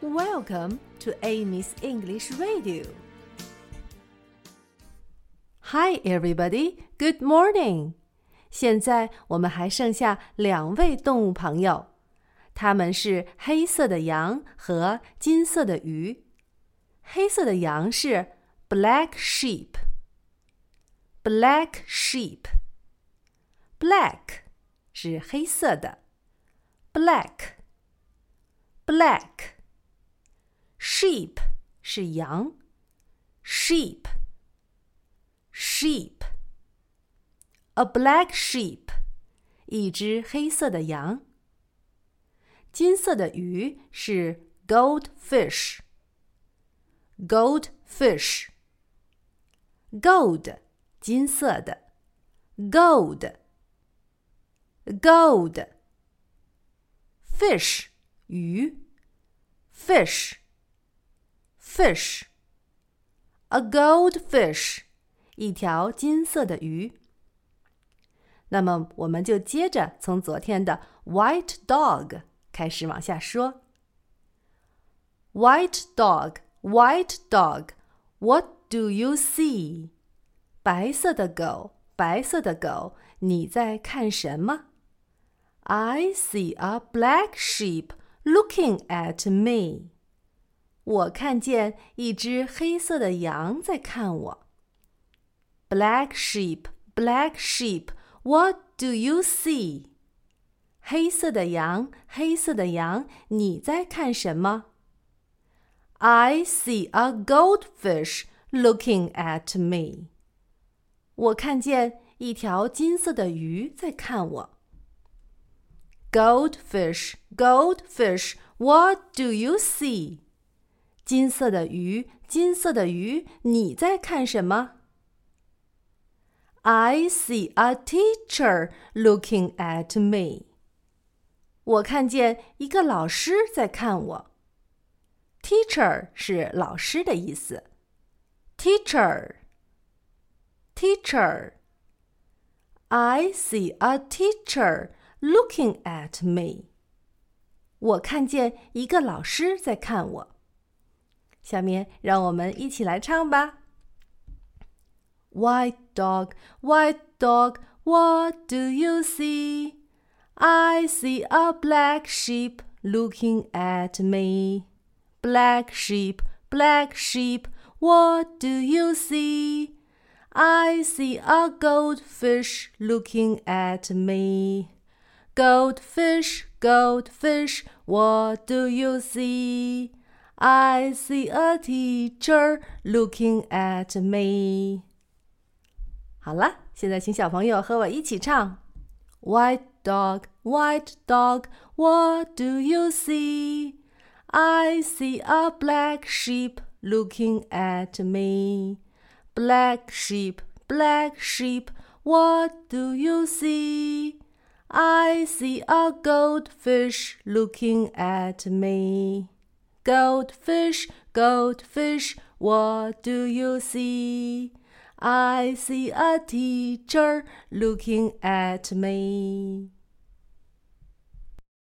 Welcome to Amy's English Radio. Hi, everybody. Good morning. 现在我们还剩下两位动物朋友，他们是黑色的羊和金色的鱼。黑色的羊是 black sheep。black sheep。black 是黑色的，black。 black。sheep 是羊，sheep。sheep。A black sheep，一只黑色的羊。金色的鱼是 goldfish。goldfish。gold，金色的，gold。gold。fish，鱼，fish。 fish。A goldfish，一条金色的鱼。那么，我们就接着从昨天的 white dog 开始往下说。White dog, white dog, what do you see？白色的狗，白色的狗，你在看什么？I see a black sheep looking at me。 我看见一只黑色的羊在看我。Black sheep, black sheep。what do you see？黑色的羊，黑色的羊，你在看什么？I see a goldfish looking at me。我看见一条金色的鱼在看我。Goldfish, goldfish, what do you see？ 金色的鱼，金色的鱼，你在看什么？I see a teacher looking at me. 我看见一个老师在看我。Teacher 是老师的意思。Teacher, teacher. I see a teacher looking at me. 我看见一个老师在看我。 下面让我们一起来唱吧。White dog, white dog, what do you see? I see a black sheep looking at me. Black sheep, black sheep, what do you see? I see a goldfish looking at me. Goldfish, goldfish, what do you see? I see a teacher looking at me. 好了，现在请小朋友和我一起唱：White dog, white dog, what do you see? I see a black sheep looking at me. Black sheep, black sheep, what do you see? I see a goldfish looking at me. Goldfish, goldfish, what do you see? I see a teacher looking at me.